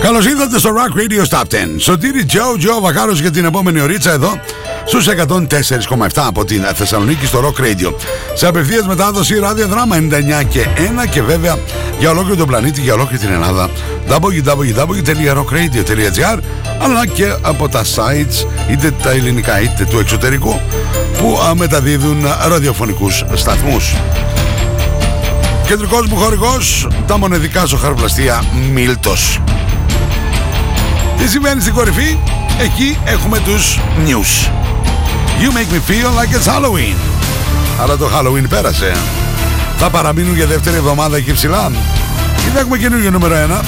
Καλώς ήρθατε στο Rock Radio Stop 10. Σωτήρι Τζο, Τζο Βακάρο για την επόμενη ωρίτσα εδώ στους 104,7 από την Θεσσαλονίκη στο Rock Radio. Σε απευθείας μετάδοση ραδιοδράμα 99 και 1 και βέβαια για ολόκληρο τον πλανήτη, για ολόκληρη την Ελλάδα. www.rockradio.gr αλλά και από τα sites είτε τα ελληνικά είτε του εξωτερικού που μεταδίδουν ραδιοφωνικούς σταθμούς. Κεντρικός μου χορηγός, τα μονεδικά ζωχαροπλαστεία Μίλτος. Τι συμβαίνει στην κορυφή, εκεί έχουμε τους news. You make me feel like it's Halloween. Αλλά το Halloween πέρασε. Θα παραμείνουν για δεύτερη εβδομάδα εκεί ψηλά. Ή έχουμε καινούργιο νούμερο 1.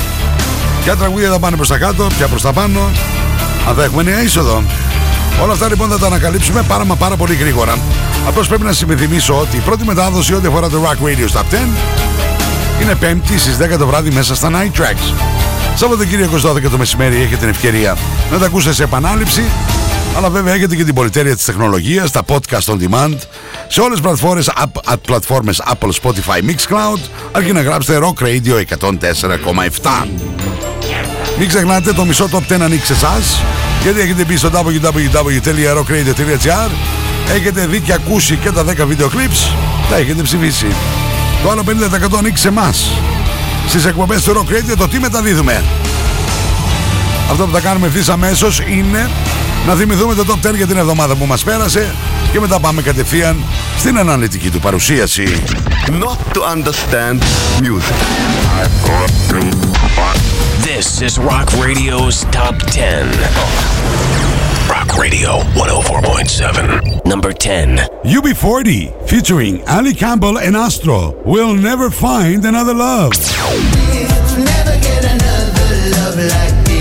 Ποια τραγούδια θα πάνε προς τα κάτω, ποια προς τα πάνω. Αν θα έχουμε νέα είσοδο. Όλα αυτά λοιπόν θα τα ανακαλύψουμε πάρα μα πάρα πολύ γρήγορα. Απλώς πρέπει να σα υπενθυμίσω ότι η πρώτη μετάδοση ό,τι αφορά το Rock Radio Stop 10 είναι Πέμπτη στις 10 το βράδυ μέσα στα Night Tracks. Σαββατοκύριακο 12 το μεσημέρι έχετε την ευκαιρία να τα ακούσετε σε επανάληψη. Αλλά βέβαια έχετε και την πολυτέλεια της τεχνολογίας, τα podcast on demand, σε όλες τις πλατφόρμες, at πλατφόρμες Apple, Spotify, Mixcloud, αρκεί να γράψετε Rock Radio 104,7. Μην ξεχνάτε το μισό top 10 ανοίξει εσάς, γιατί έχετε μπει στο www.rockradio.gr, έχετε δει και ακούσει και τα 10 βίντεο clips, τα έχετε ψηφίσει. Το άλλο 50% ανοίξει σε εμάς στις εκπομπές του Rock Radio το τι μεταδίδουμε. Αυτό που θα κάνουμε ευθύς αμέσως είναι να θυμηθούμε το Top 10 για την εβδομάδα που μας πέρασε και μετά πάμε κατευθείαν στην αναλυτική του παρουσίαση. Not to understand music. This is Rock Radio's Top 10. Rock Radio 104.7. Number 10. UB40 featuring Ali Campbell and Astro will never find another love. Never get another love like this.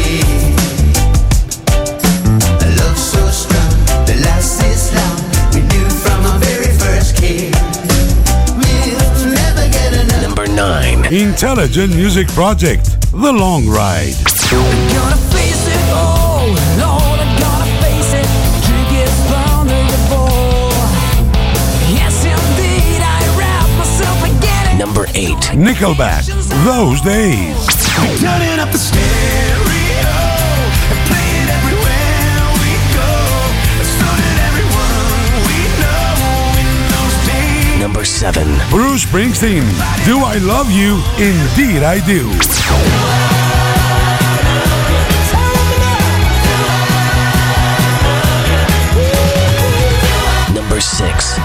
8. Nickelback, Those Days. Turning up the stereo. number seven. Bruce Springsteen, Do I Love You? Indeed I Do. Number six.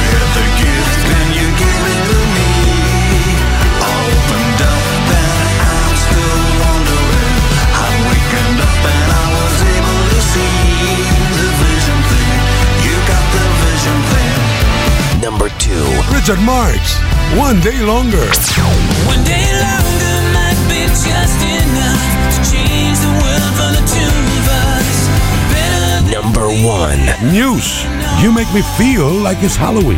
2. Richard Marks, One Day Longer. One day longer might be just enough to change the world for the two of us. Better Number 1. News, You Make Me Feel Like It's Halloween.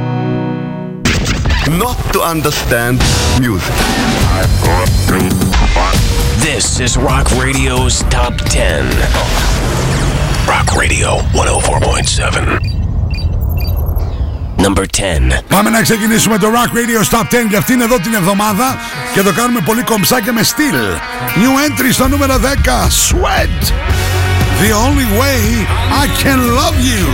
Not to understand music. This is Rock Radio's Top 10. Rock Radio 104.7. Number 10. Πάμε να ξεκινήσουμε το Rock Radio Top 10 για αυτήν εδώ την εβδομάδα και το κάνουμε πολύ κομψά και με στυλ. New entry στο νούμερο 10, Sweat. The only way I can love you.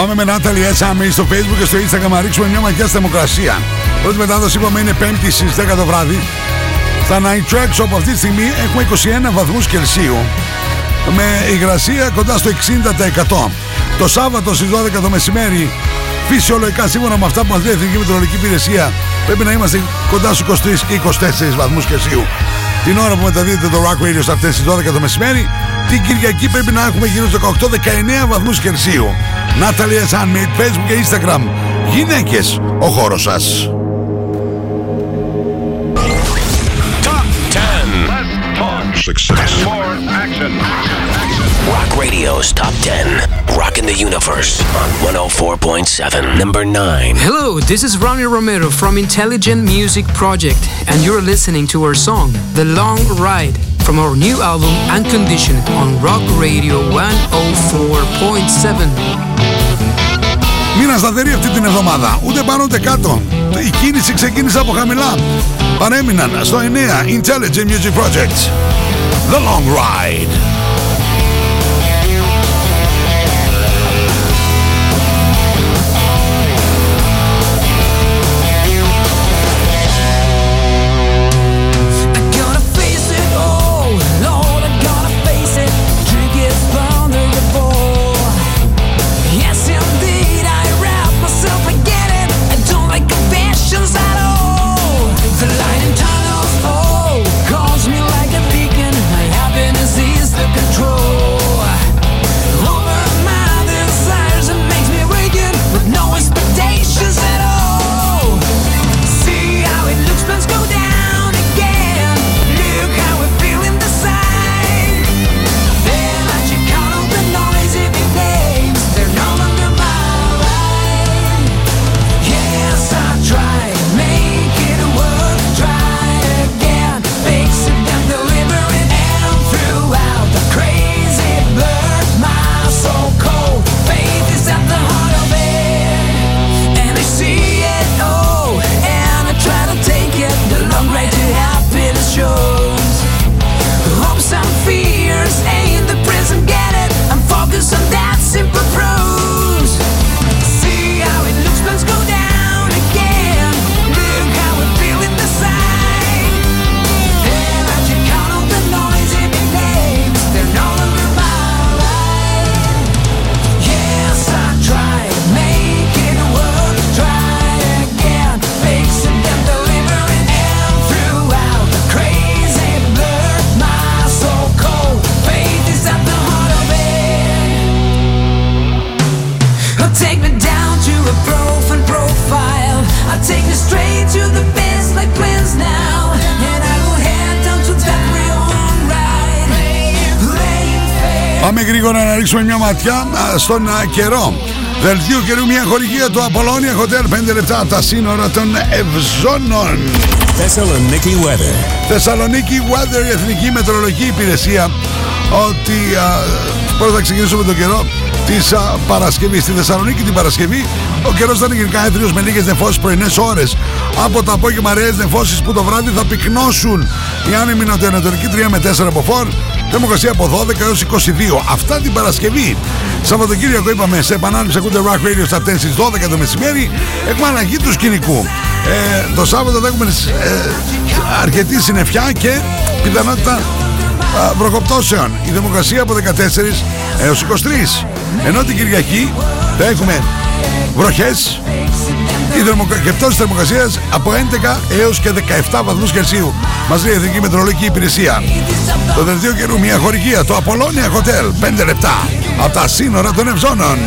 Πάμε με Νάταλι Έσαμι στο facebook και στο instagram να ρίξουμε μια ματιά στη θερμοκρασία. Πρώτη μετάδοση είπαμε είναι 5η στις 10 το βράδυ. Στα Night Tracks όπου αυτή τη στιγμή έχουμε 21 βαθμούς Κελσίου με υγρασία κοντά στο 60%. Το Σάββατο στις 12 το μεσημέρι φυσιολογικά σύμφωνα με αυτά που μας λέει η Εθνική Μετρολογική Υπηρεσία πρέπει να είμαστε κοντά στους 23 και 24 βαθμούς Κελσίου. Την ώρα που μεταδίδεται το Rock Radio στα αυτές τις 12 το μεσημέρι την Κυριακή πρέπει να έχουμε γύρω στους 18-19 βαθμούς Κελσίου. Νάταλια Σάνμιτ, Facebook και Instagram. Γυναίκες, ο χώρος σας. Top 10. Success. More action. Rock Radio's Top 10. Rocking the Universe on 104.7. Number 9. Hello, this is Ronnie Romero from Intelligent Music Project, and you're listening to our song, The Long Ride, from our new album, Unconditioned, on Rock Radio 104.7. Μήνα σταθερή αυτή την εβδομάδα. Ούτε πάνω ούτε κάτω. Η κίνηση ξεκίνησε από χαμηλά. Παρέμειναν στο 9 Intelligent Music Project. The Long Ride. Πάμε γρήγορα να ρίξουμε μια ματιά α, στον α, καιρό. Δελτίο καιρού μια χορηγία του Απολώνια Hotel 5 λεπτά από τα σύνορα των Ευζώνων. Thessaloniki weather. Θεσσαλονίκη Weather, η Εθνική Μετεωρολογική Υπηρεσία. Ότι α, πρώτα θα ξεκινήσουμε τον καιρό της Παρασκευής. Στη Θεσσαλονίκη την Παρασκευή ο καιρός θα είναι γενικά έθριο με λίγες νεφώσεις πρωινές ώρες. Από το απόγευμα ρέες νεφώσεις που το βράδυ θα πυκνώσουν. Η άνεμη νοτιοανατολική 3 με 4 από φόρ. Θερμοκρασία από 12 έως 22. Αυτά την Παρασκευή. Σαββατοκύριακο είπαμε σε επανάληψη ακούτε Rock Radio στα 10 στις 12 το μεσημέρι. Έχουμε αλλαγή του σκηνικού. Ε, το Σάββατο θα έχουμε ε, αρκετή συννεφιά και πιθανότητα α, βροχοπτώσεων. Η θερμοκρασία από 14 έως 23. Ενώ την Κυριακή θα έχουμε βροχές η θερμοκα... και πτώση θερμοκρασίας από 11 έως και 17 βαθμούς Κελσίου. Μας λέει η Εθνική Μετρολογική Υπηρεσία. Το δελτίο καιρού μια χορηγία, το Απολώνια Hotel, 5 λεπτά από τα σύνορα των Ευζώνων.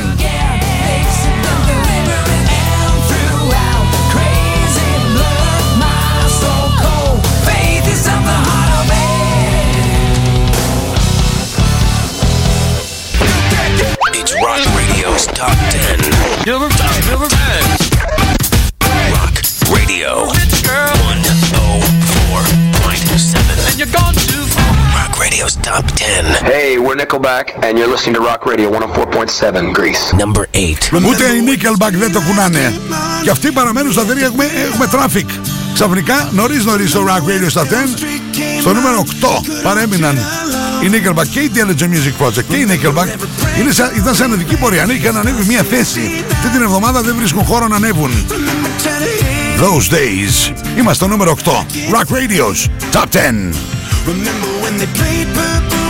It's Rock Radio's Top 10. 10. Hey, we're Nickelback, and you're listening to Rock Radio 104.7 Greece. Number 8. Ούτε οι Nickelback δεν το κουνάνε. Και αυτοί παραμένουν σταθεροί, έχουμε, έχουμε traffic. Ξαφνικά, νωρίς νωρίς στο Rock Radio στα 10, στο νούμερο 8 παρέμειναν οι Nickelback και η Intelligent Music Project και οι Nickelback είναι σαν, ήταν σε ανεδική πορεία. Αν είχαν ανέβει μία θέση, αυτή την εβδομάδα δεν βρίσκουν χώρο να ανέβουν. Those days. Είμαστε στο νούμερο 8. Rock Radio's Top 10. Remember when they played Purple;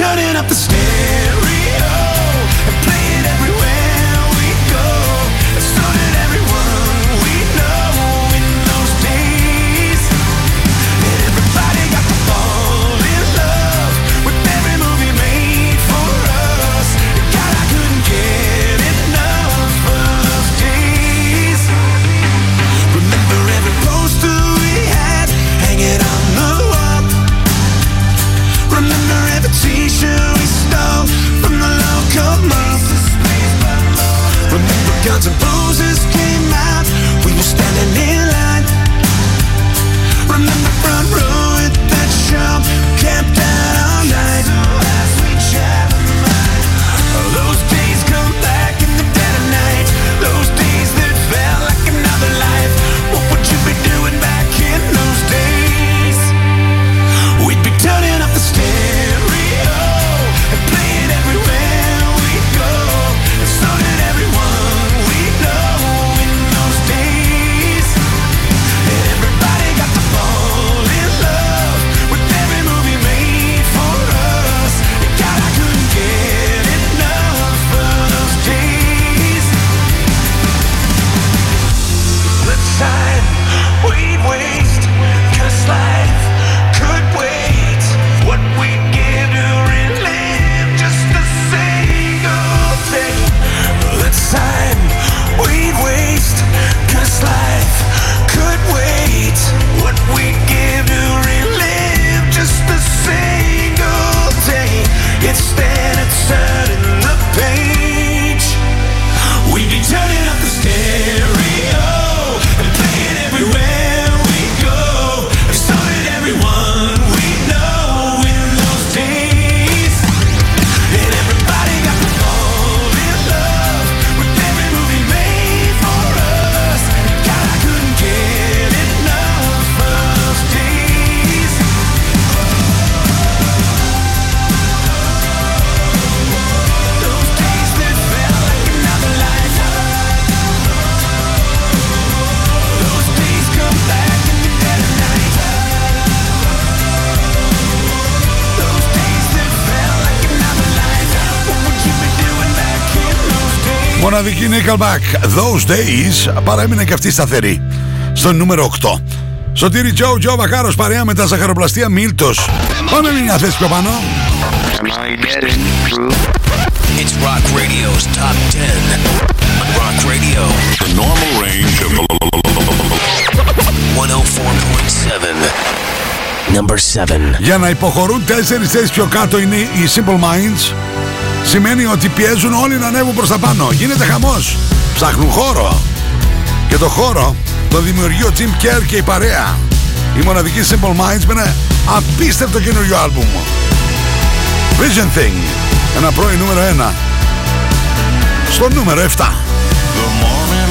turning up the stereo Nickelback Those Days παρέμεινε και αυτή σταθερή στο νούμερο 8 Σωτήρι Τζο, Τζο Βακάρος παρέα με τα ζαχαροπλαστεία Μίλτος Πάμε μια θέση πιο πάνω It's Rock Radio's Top 10. On Rock Radio, The normal range of 104.7. Number 7. Για να υποχωρούν τέσσερις θέσεις πιο κάτω είναι οι Simple Minds Σημαίνει ότι πιέζουν όλοι να ανέβουν προς τα πάνω. Γίνεται χαμός. Ψάχνουν χώρο. Και το χώρο το δημιουργεί ο Jim Kerr και η παρέα. Η μοναδική Simple Minds με ένα απίστευτο καινούριο άλμπουμ. Vision Thing. Ένα πρώην νούμερο 1 Στο νούμερο 7 The morning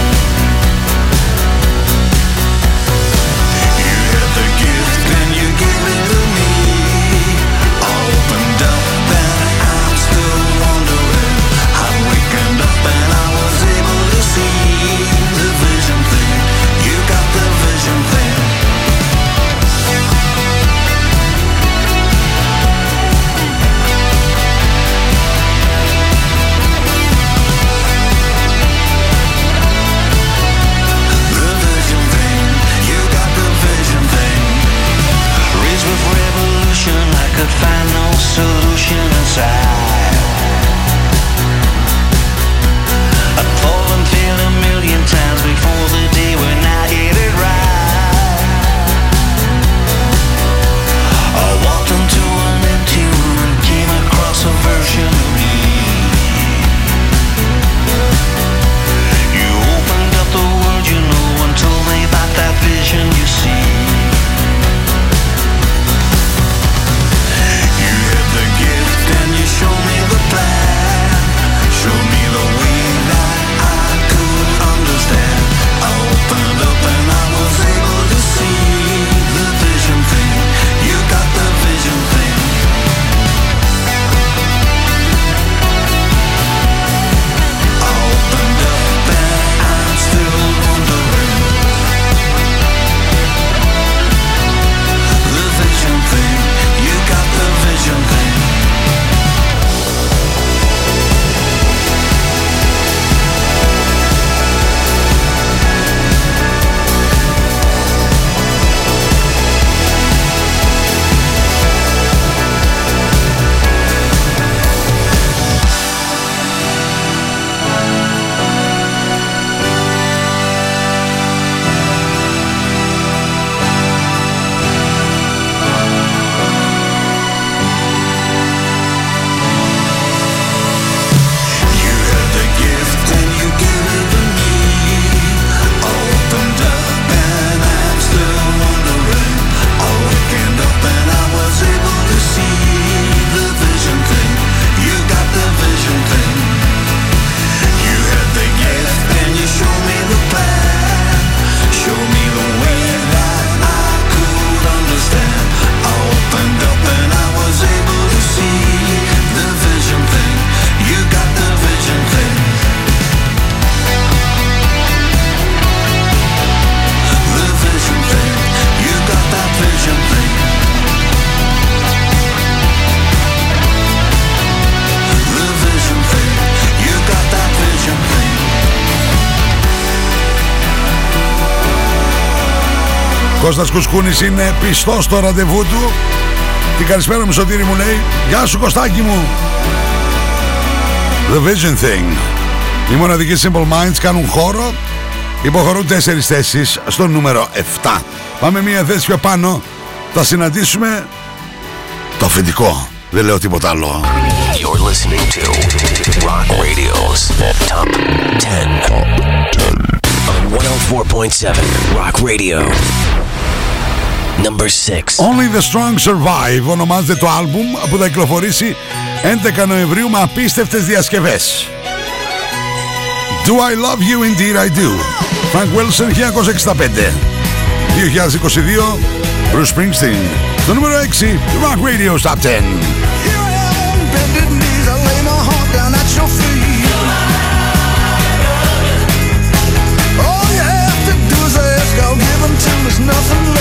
solution inside. Κώστας Κουσκούνης είναι πιστός στο ραντεβού του. Την καλησπέρα μου Σωτήρη μου λέει. Γεια σου Κωστάκη μου. The Vision Thing. Οι μοναδικοί Simple Minds κάνουν χώρο. Υποχωρούν τέσσερις θέσεις στο νούμερο 7 Πάμε μία θέση πιο πάνω. Θα συναντήσουμε Το αφεντικό. Δεν λέω τίποτα άλλο. You're listening to Rock Radio's Top 10. On 104.7 Rock Radio. Number 6. Only the Strong Survive ονομάζεται το άλμπουμ που θα κυκλοφορήσει 11 Νοεμβρίου με απίστευτε διασκευέ. Do I love you indeed I do. Frank Wilson 1965. 2022 Bruce Springsteen. Το νούμερο 6 Rock Radio Top 10. nothing left.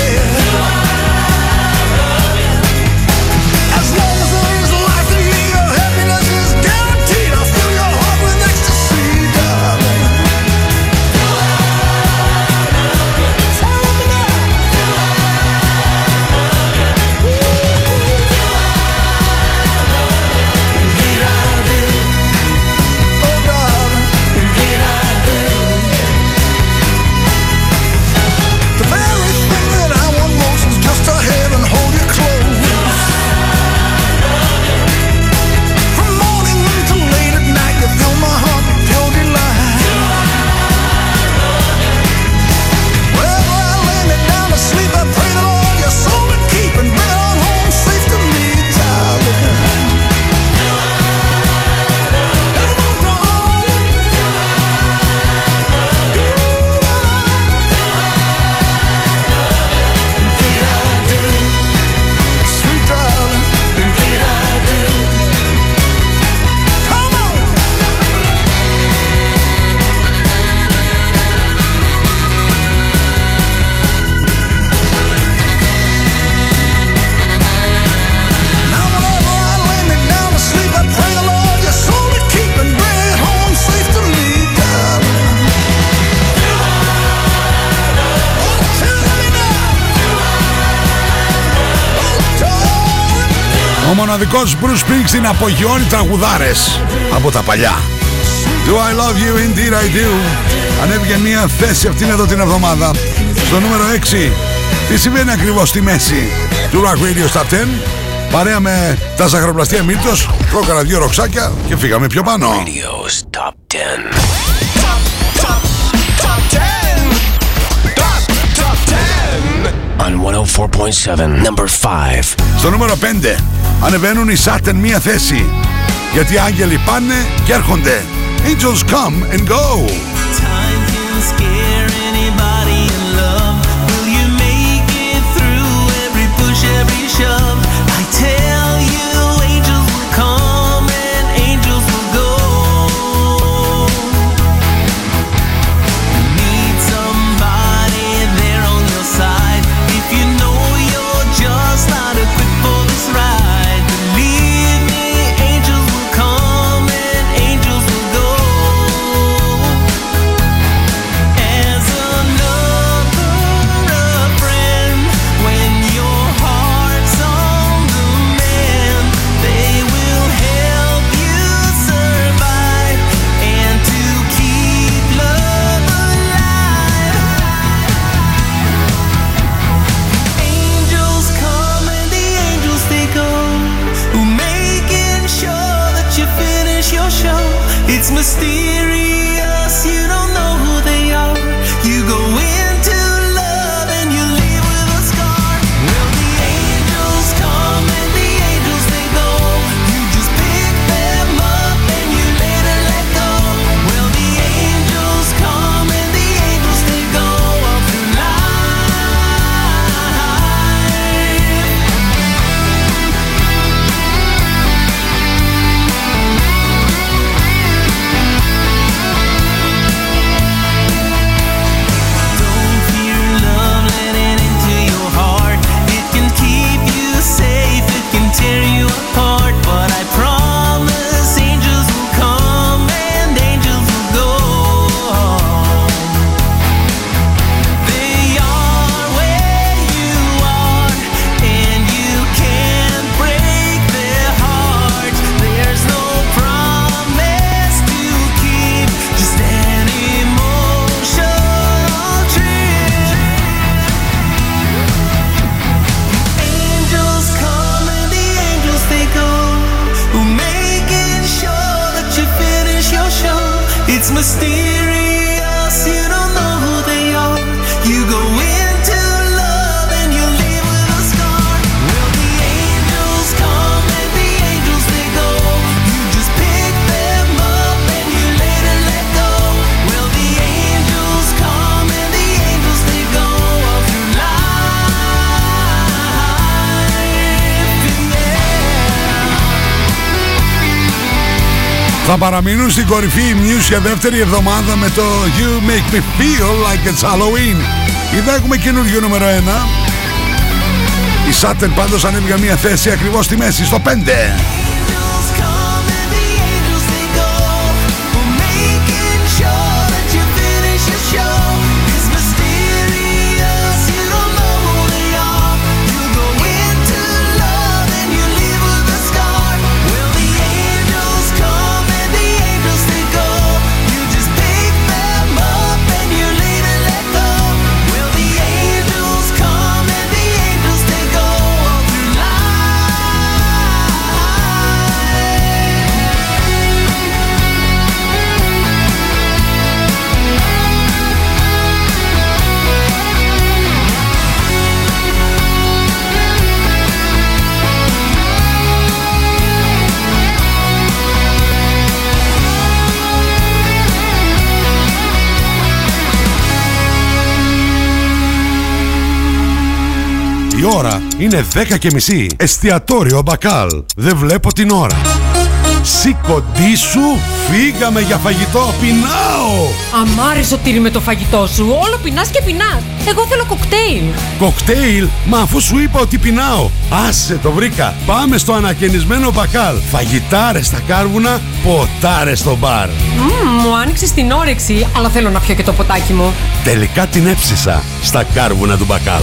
μοναδικός Bruce Springsteen απογειώνει τραγουδάρες από τα παλιά. Do I love you, indeed I do. Ανέβηκε μια θέση αυτήν εδώ την εβδομάδα. Στο νούμερο 6. Τι συμβαίνει ακριβώς στη μέση του Rock Radio Stop 10. Παρέα με τα ζαχαροπλαστεία Μύρτος, πρόκαρα δύο ροξάκια και φύγαμε πιο πάνω. Radio's Top 10. 104.7. Number 5. Στο νούμερο 5 ανεβαίνουν οι Σάτεν μία θέση. Γιατί οι άγγελοι πάνε και έρχονται. Angels come and go. Time παραμείνουν στην κορυφή οι Muse για δεύτερη εβδομάδα με το You Make Me Feel Like It's Halloween. Είδα έχουμε καινούργιο νούμερο 1. Η Saturn πάντως ανέβηγαν μια θέση ακριβώς στη μέση, στο 5. Είναι 10 και μισή. Εστιατόριο Μπακάλ. Δεν βλέπω την ώρα. Σηκωτή σου, φύγαμε για φαγητό, πεινάω! Αμάρε σωτήρι με το φαγητό σου. Όλο πεινάς και πεινάς. Εγώ θέλω κοκτέιλ. Κοκτέιλ, μα αφού σου είπα ότι πεινάω. Άσε το βρήκα. Πάμε στο ανακαινισμένο μπακάλ. Φαγητάρες στα κάρβουνα, ποτάρες στο μπαρ. Μμμ, μου άνοιξες την όρεξη, αλλά θέλω να πιω και το ποτάκι μου. Τελικά την έψησα στα κάρβουνα του μπακάλ.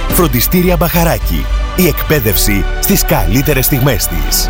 Φροντιστήρια Μπαχαράκι. Η εκπαίδευση στις καλύτερες στιγμές της.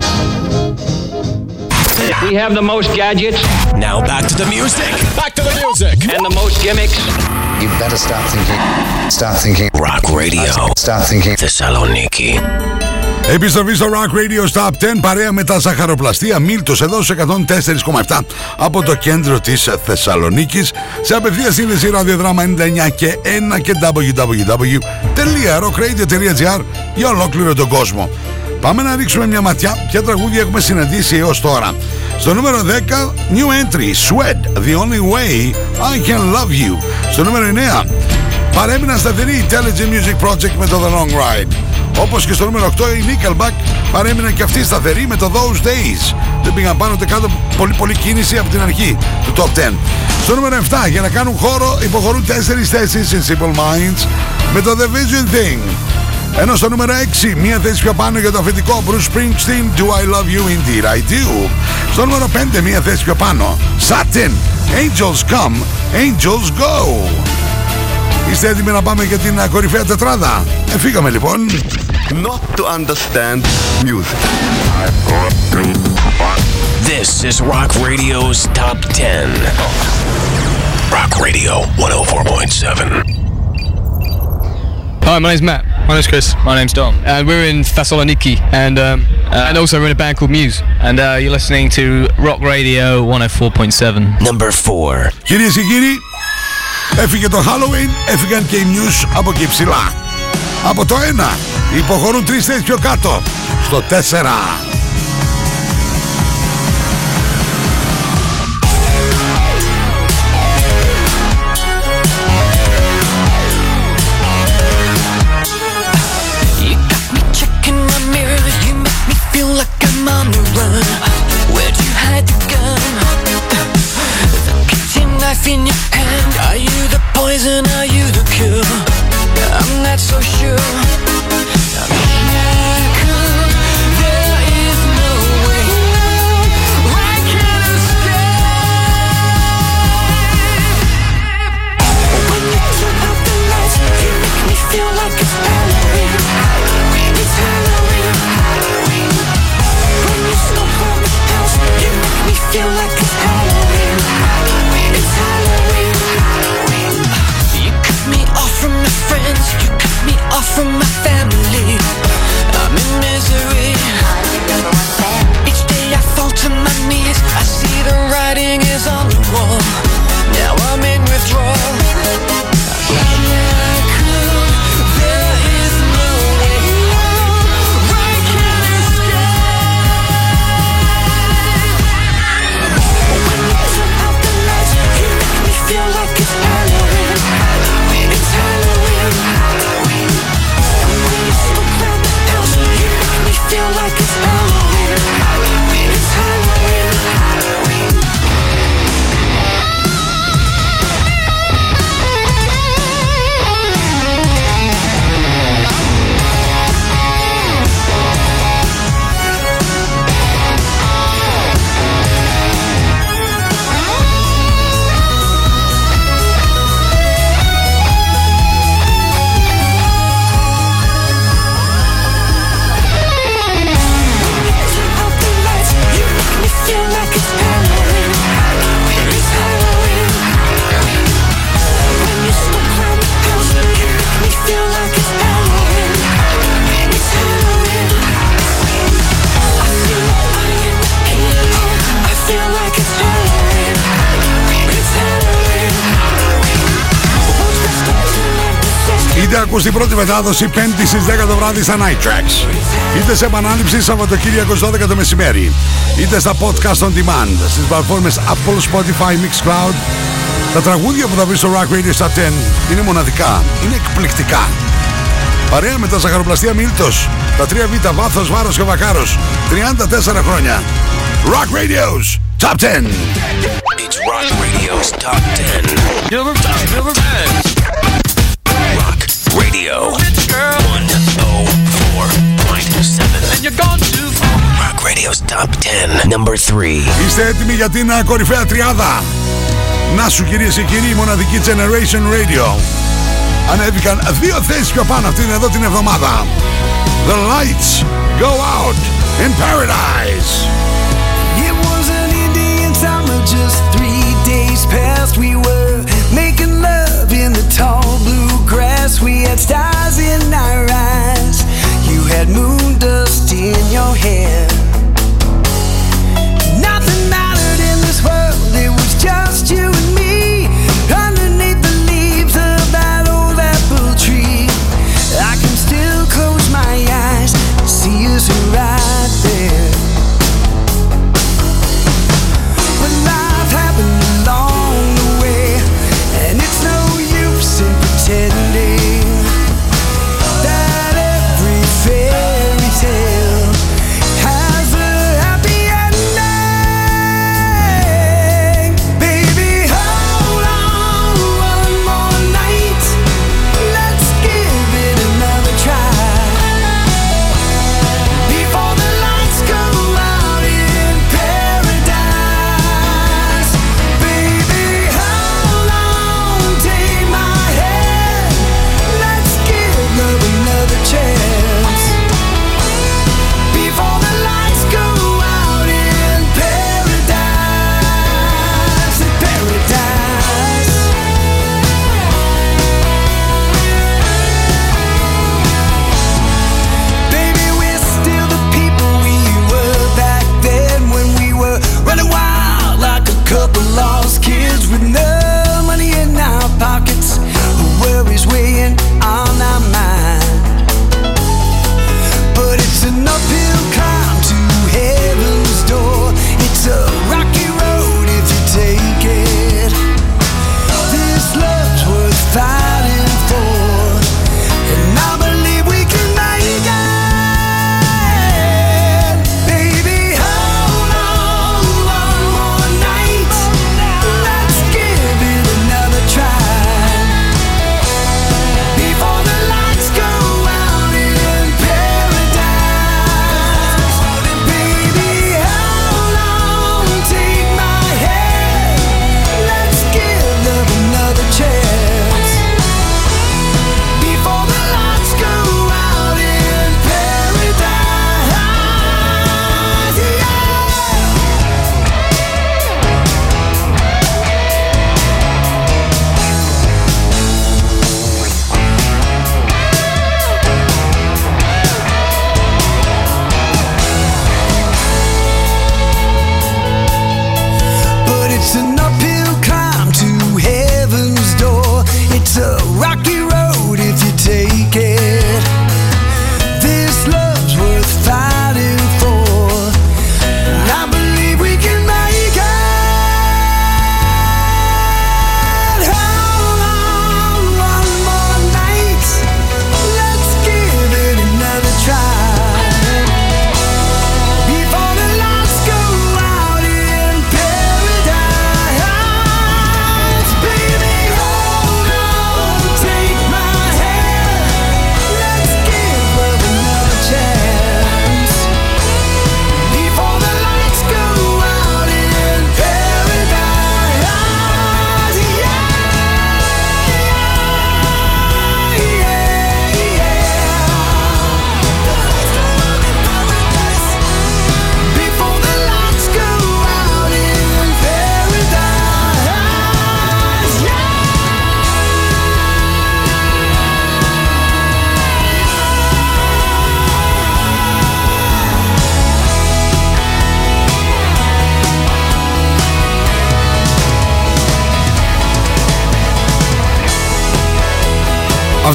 We have the most gadgets. Now back to the music. Back to the music. And the most gimmicks. You better start thinking. Start thinking. Rock Radio. Start thinking. Θεσσαλονίκη. Επιστροφή στο Rock Radio Stop 10 παρέα με τα ζαχαροπλαστεία Μίλτος εδώ σε 104,7 από το κέντρο της Θεσσαλονίκης σε απευθεία σύνδεση ραδιοδράμα 99 και 1 και www.rockradio.gr για ολόκληρο τον κόσμο. Πάμε να ρίξουμε μια ματιά ποια τραγούδια έχουμε συναντήσει έως τώρα. Στο νούμερο 10, New Entry, Swed, The Only Way I Can Love You. Στο νούμερο 9, παρέμειναν σταθερή Intelligent Music Project με το The Long Ride. Όπως και στο νούμερο 8 η Nickelback παρέμειναν και αυτοί σταθεροί με το Those Days. Δεν πήγαν πάνω ούτε κάτω πολύ πολύ κίνηση από την αρχή του Top 10. Στο νούμερο 7 για να κάνουν χώρο υποχωρούν 4 θέσεις in Simple Minds με το The Vision Thing. Ενώ στο νούμερο 6, μία θέση πιο πάνω για το αφεντικό Bruce Springsteen, Do I Love You Indeed I Do. Στο νούμερο 5, μία θέση πιο πάνω, Satin, Angels Come, Angels Go. Είστε έτοιμοι να πάμε για την α, κορυφαία τετράδα. Ε, φύγαμε λοιπόν. Not to understand music. This is Rock Radio's Top 10. Rock Radio 104.7. Hi, my name's Matt. My name's Chris. My name's Dom. And we're in Thessaloniki, and um, and also we're in a band called Muse. And uh, you're listening to Rock Radio 104.7. Number 4. Κυρίες και κύριοι, έφυγε το Halloween, έφυγαν και οι News από εκεί ψηλά. Από το 1 υποχωρούν τρεις θέσεις πιο κάτω. Στο 4. Where'd you hide the gun? The kitchen knife in your hand. Are you the poison? Are you the cure? I'm not so sure. Possessed. Είτε ακούς την πρώτη μετάδοση 5η στις 10 το βράδυ στα Night Tracks Είτε σε επανάληψη Σαββατοκύριακος στις 12 το μεσημέρι Είτε στα podcast on demand Στις πλατφόρμες Apple, Spotify, Mixcloud Τα τραγούδια που θα βρεις στο Rock Radio Top 10 Είναι μοναδικά, είναι εκπληκτικά Παρέα με τα ζαχαροπλαστεία Μίλτος Τα 3Β βάθος, βάρος και βακάρος 34 χρόνια Rock Radio's Top 10 It's Rock Radio's Top 10. Number 10. Number 10. Rock Radio 104.7. And you're gone too far. Rock Radio's Top 10. Number 3. Είστε έτοιμοι για την α, κορυφαία τριάδα Να σου κυρίες και κύριοι η μοναδική Generation Radio Ανέβηκαν δύο θέσεις πιο πάνω αυτήν εδώ την εβδομάδα The lights go out in paradise It was an Indian summer, just three days past. We were making love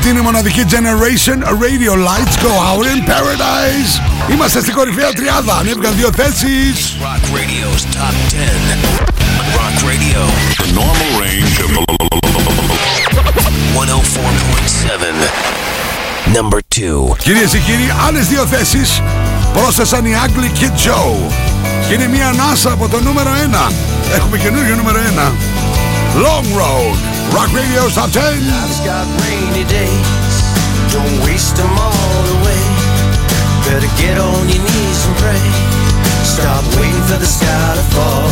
Αυτή είναι η μοναδική Generation Radio Lights Go Out in Paradise. Είμαστε στην κορυφαία τριάδα. Ανέβηκαν δύο θέσεις. Rock Radio's Top 10. Rock Radio. The normal range of 104.7. Number 2. Κυρίες και κύριοι, άλλες δύο θέσεις πρόσθεσαν οι Ugly Kid Joe. Και είναι μια ανάσα από το νούμερο 1. Έχουμε καινούργιο νούμερο 1. Long Road. Rock Radio's Top 10. Life's got rainy days, don't waste them all away. Better get on your knees and pray. Stop waiting for the sky to fall.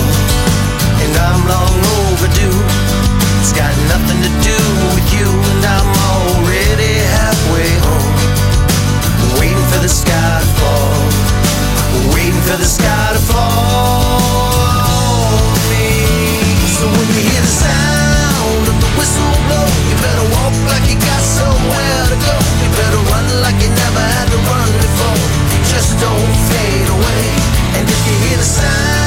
And I'm long overdue. It's got nothing to do with you, and I'm already halfway home. Waiting for the sky to fall. Waiting for the sky to fall. on me. So when you hear the sound whistle blow, you better walk like you got somewhere to go. You better run like you never had to run before. Just don't fade away. And if you hear the sound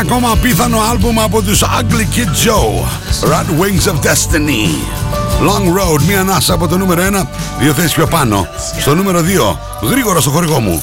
Ένα ακόμα απίθανο άλμπουμ από τους Ugly Kid Joe Red Wings of Destiny. Long Road, μία ανάσα από το νούμερο 1 Δύο θέσεις πιο πάνω Στο νούμερο 2, γρήγορα στο χορηγό μου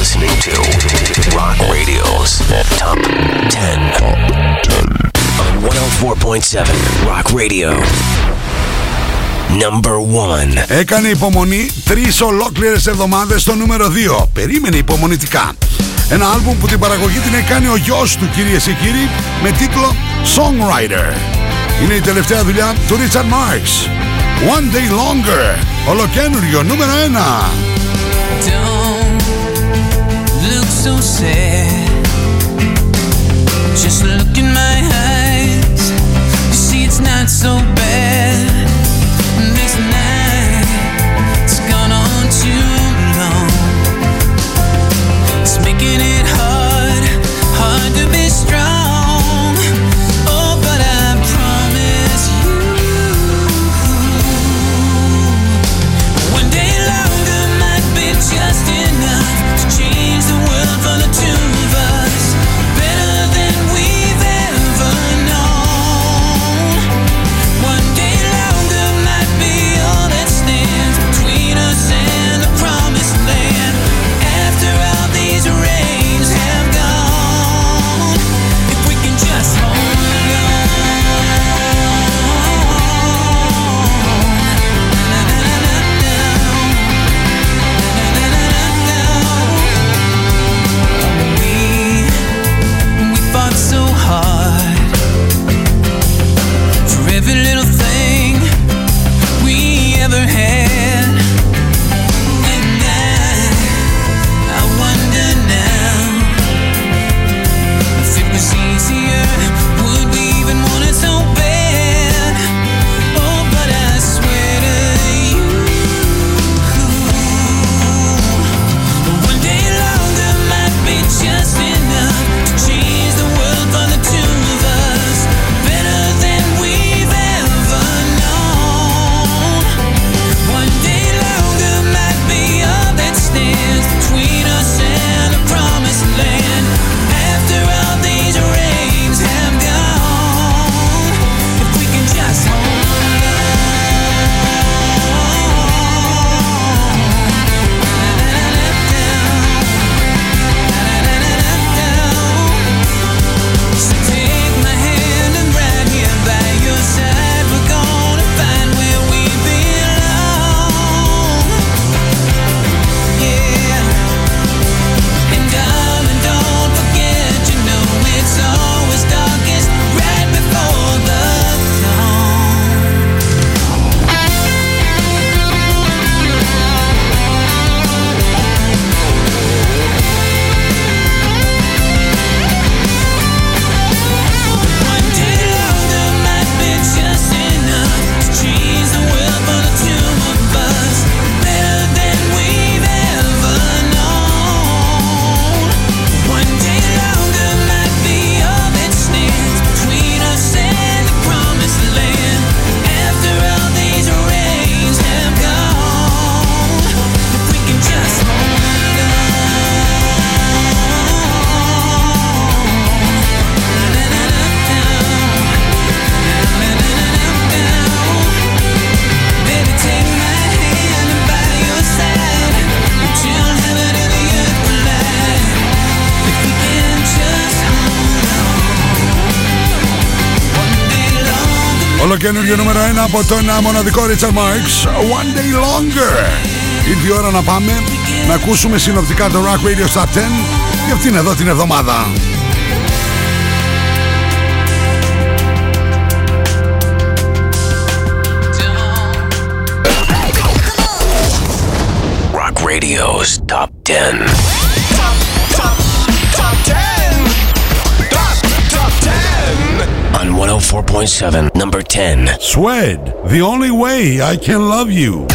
You're listening to Rock Radio's Top 10. On 104.7 Rock Radio. Number 1. Έκανε υπομονή τρεις ολόκληρες εβδομάδες στο νούμερο 2 Περίμενε υπομονητικά Ένα άλμπουμ που την παραγωγή την έκανε ο γιος του κυρίες και κύριοι Με τίτλο Songwriter Είναι η τελευταία δουλειά του Richard Marx One Day Longer Ολοκένουργιο νούμερο 1 από τον α, μοναδικό Richard Marx One Day Longer Ήρθε η ώρα να πάμε να ακούσουμε συνοπτικά το Rock Radio Top 10 για αυτήν εδώ την εβδομάδα Rock Radio's Top 10. 104.7, number 10. Swed, the only way I can love you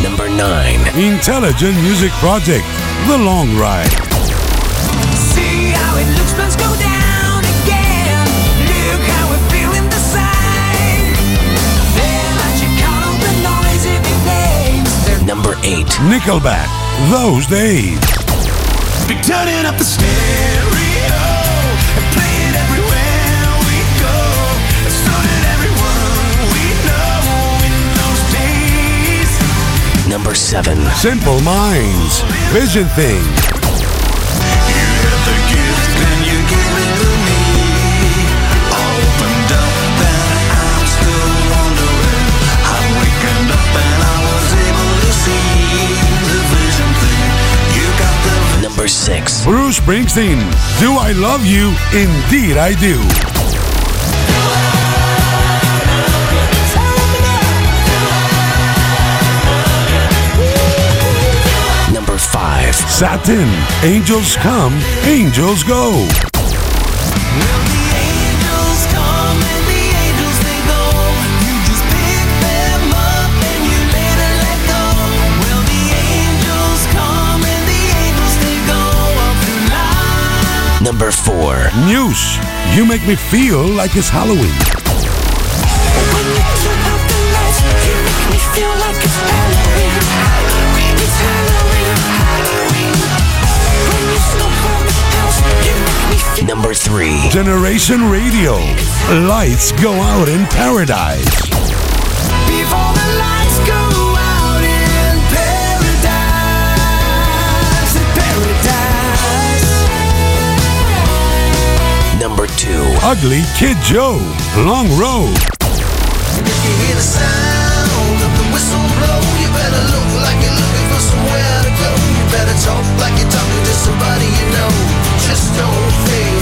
Number 9. Intelligent Music Project, The Long Ride 8. Nickelback, Those Days Be turning up the stereo and play it everywhere we go. So that everyone we know in those days. Number 7. Simple Minds, Vision Thing 6. Bruce Springsteen, Do I Love You? Indeed I Do Number 5. Satin, Angels Come, Angels Go number four. News. You make me feel like it's Halloween. Number three. Generation Radio. Lights go out in paradise.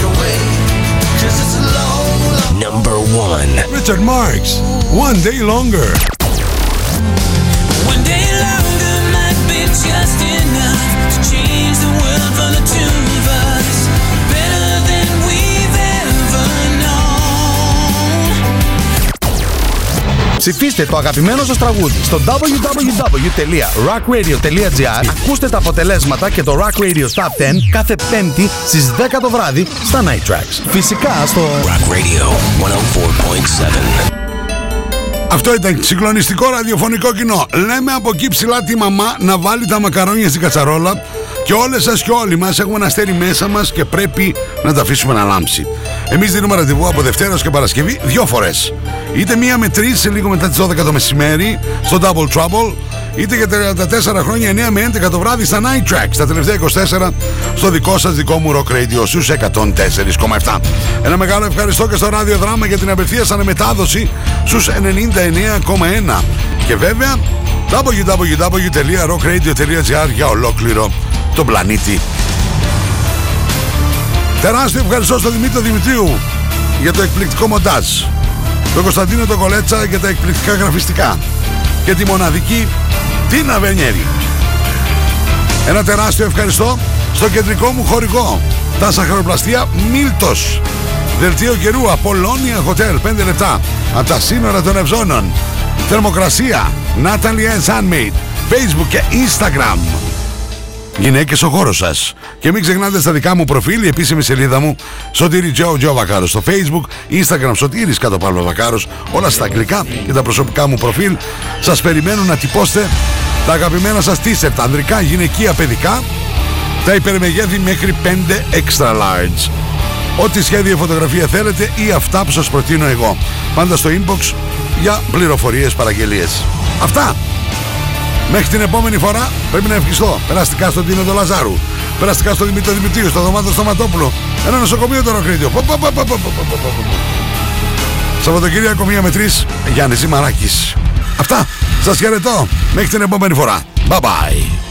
Away, 'cause it's a long, long Number 1. Richard Marks, One Day Longer. One day longer might be just enough to change the world for the two of us. Ψηφίστε το αγαπημένο σας τραγούδι στο www.rockradio.gr Ακούστε τα αποτελέσματα και το Rock Radio Top 10 κάθε πέμπτη στις 10 το βράδυ στα Night Tracks. Φυσικά στο Rock Radio 104.7. Αυτό ήταν συγκλονιστικό ραδιοφωνικό κοινό. Λέμε από εκεί ψηλά τη μαμά να βάλει τα μακαρόνια στην κατσαρόλα και όλες σας και όλοι μας έχουμε ένα αστέρι μέσα μας και πρέπει να τα αφήσουμε να λάμψει. Εμείς δίνουμε ραντεβού από Δευτέρας και Παρασκευή δύο φορές. Είτε μία με τρεις σε λίγο μετά τις 12 το μεσημέρι στο Double Trouble είτε για 34 χρόνια 9 με 11 το βράδυ στα Night Tracks τα τελευταία 24 στο δικό σας δικό μου Rock Radio στους 104,7 Ένα μεγάλο ευχαριστώ και στο Ράδιο Δράμα για την απευθείας αναμετάδοση στους 99,1 και βέβαια www.rockradio.gr για ολόκληρο τον πλανήτη Τεράστιο ευχαριστώ στον Δημήτρη Δημητρίου για το εκπληκτικό μοντάζ τον Κωνσταντίνο τον Κολέτσα για τα εκπληκτικά γραφιστικά και τη μοναδική Τίνα Βενιέρη. Ένα τεράστιο ευχαριστώ στο κεντρικό μου χορηγό, τα σαχαροπλαστεία Μίλτος. Δελτίο καιρού, Απολώνια Hotel, 5 λεπτά, από τα σύνορα των Ευζώνων. Θερμοκρασία, Natalie S. Handmade, Facebook και Instagram. Γυναίκες ο χώρος σας. Και μην ξεχνάτε στα δικά μου προφίλ, η επίσημη σελίδα μου, Σωτήρι Τζο Τζο Βακάρος. Στο Facebook, Instagram, Σωτήρης κάτω Παύλο Βακάρος. Όλα στα αγγλικά και τα προσωπικά μου προφίλ. Σας περιμένω να τυπώσετε τα αγαπημένα σας t-shirt, ανδρικά, γυναικεία, παιδικά, τα υπερμεγέθη μέχρι 5 extra large. Ό,τι σχέδιο φωτογραφία θέλετε ή αυτά που σας προτείνω εγώ. Πάντα στο inbox για πληροφορίες, παραγγελίες. Αυτά! Μέχρι την επόμενη φορά πρέπει να ευχηθώ. Περαστικά στον Τίνο Λαζάρου. Περαστικά στον Δημήτρη Δημητρίου, στο δωμάτιο Σταματόπουλο. Ένα νοσοκομείο το Ροκρίτιο. Σαββατοκύριακο μία με τρεις Γιάννης Ζημαράκης. Αυτά. Σας χαιρετώ. Μέχρι την επόμενη φορά. Bye bye.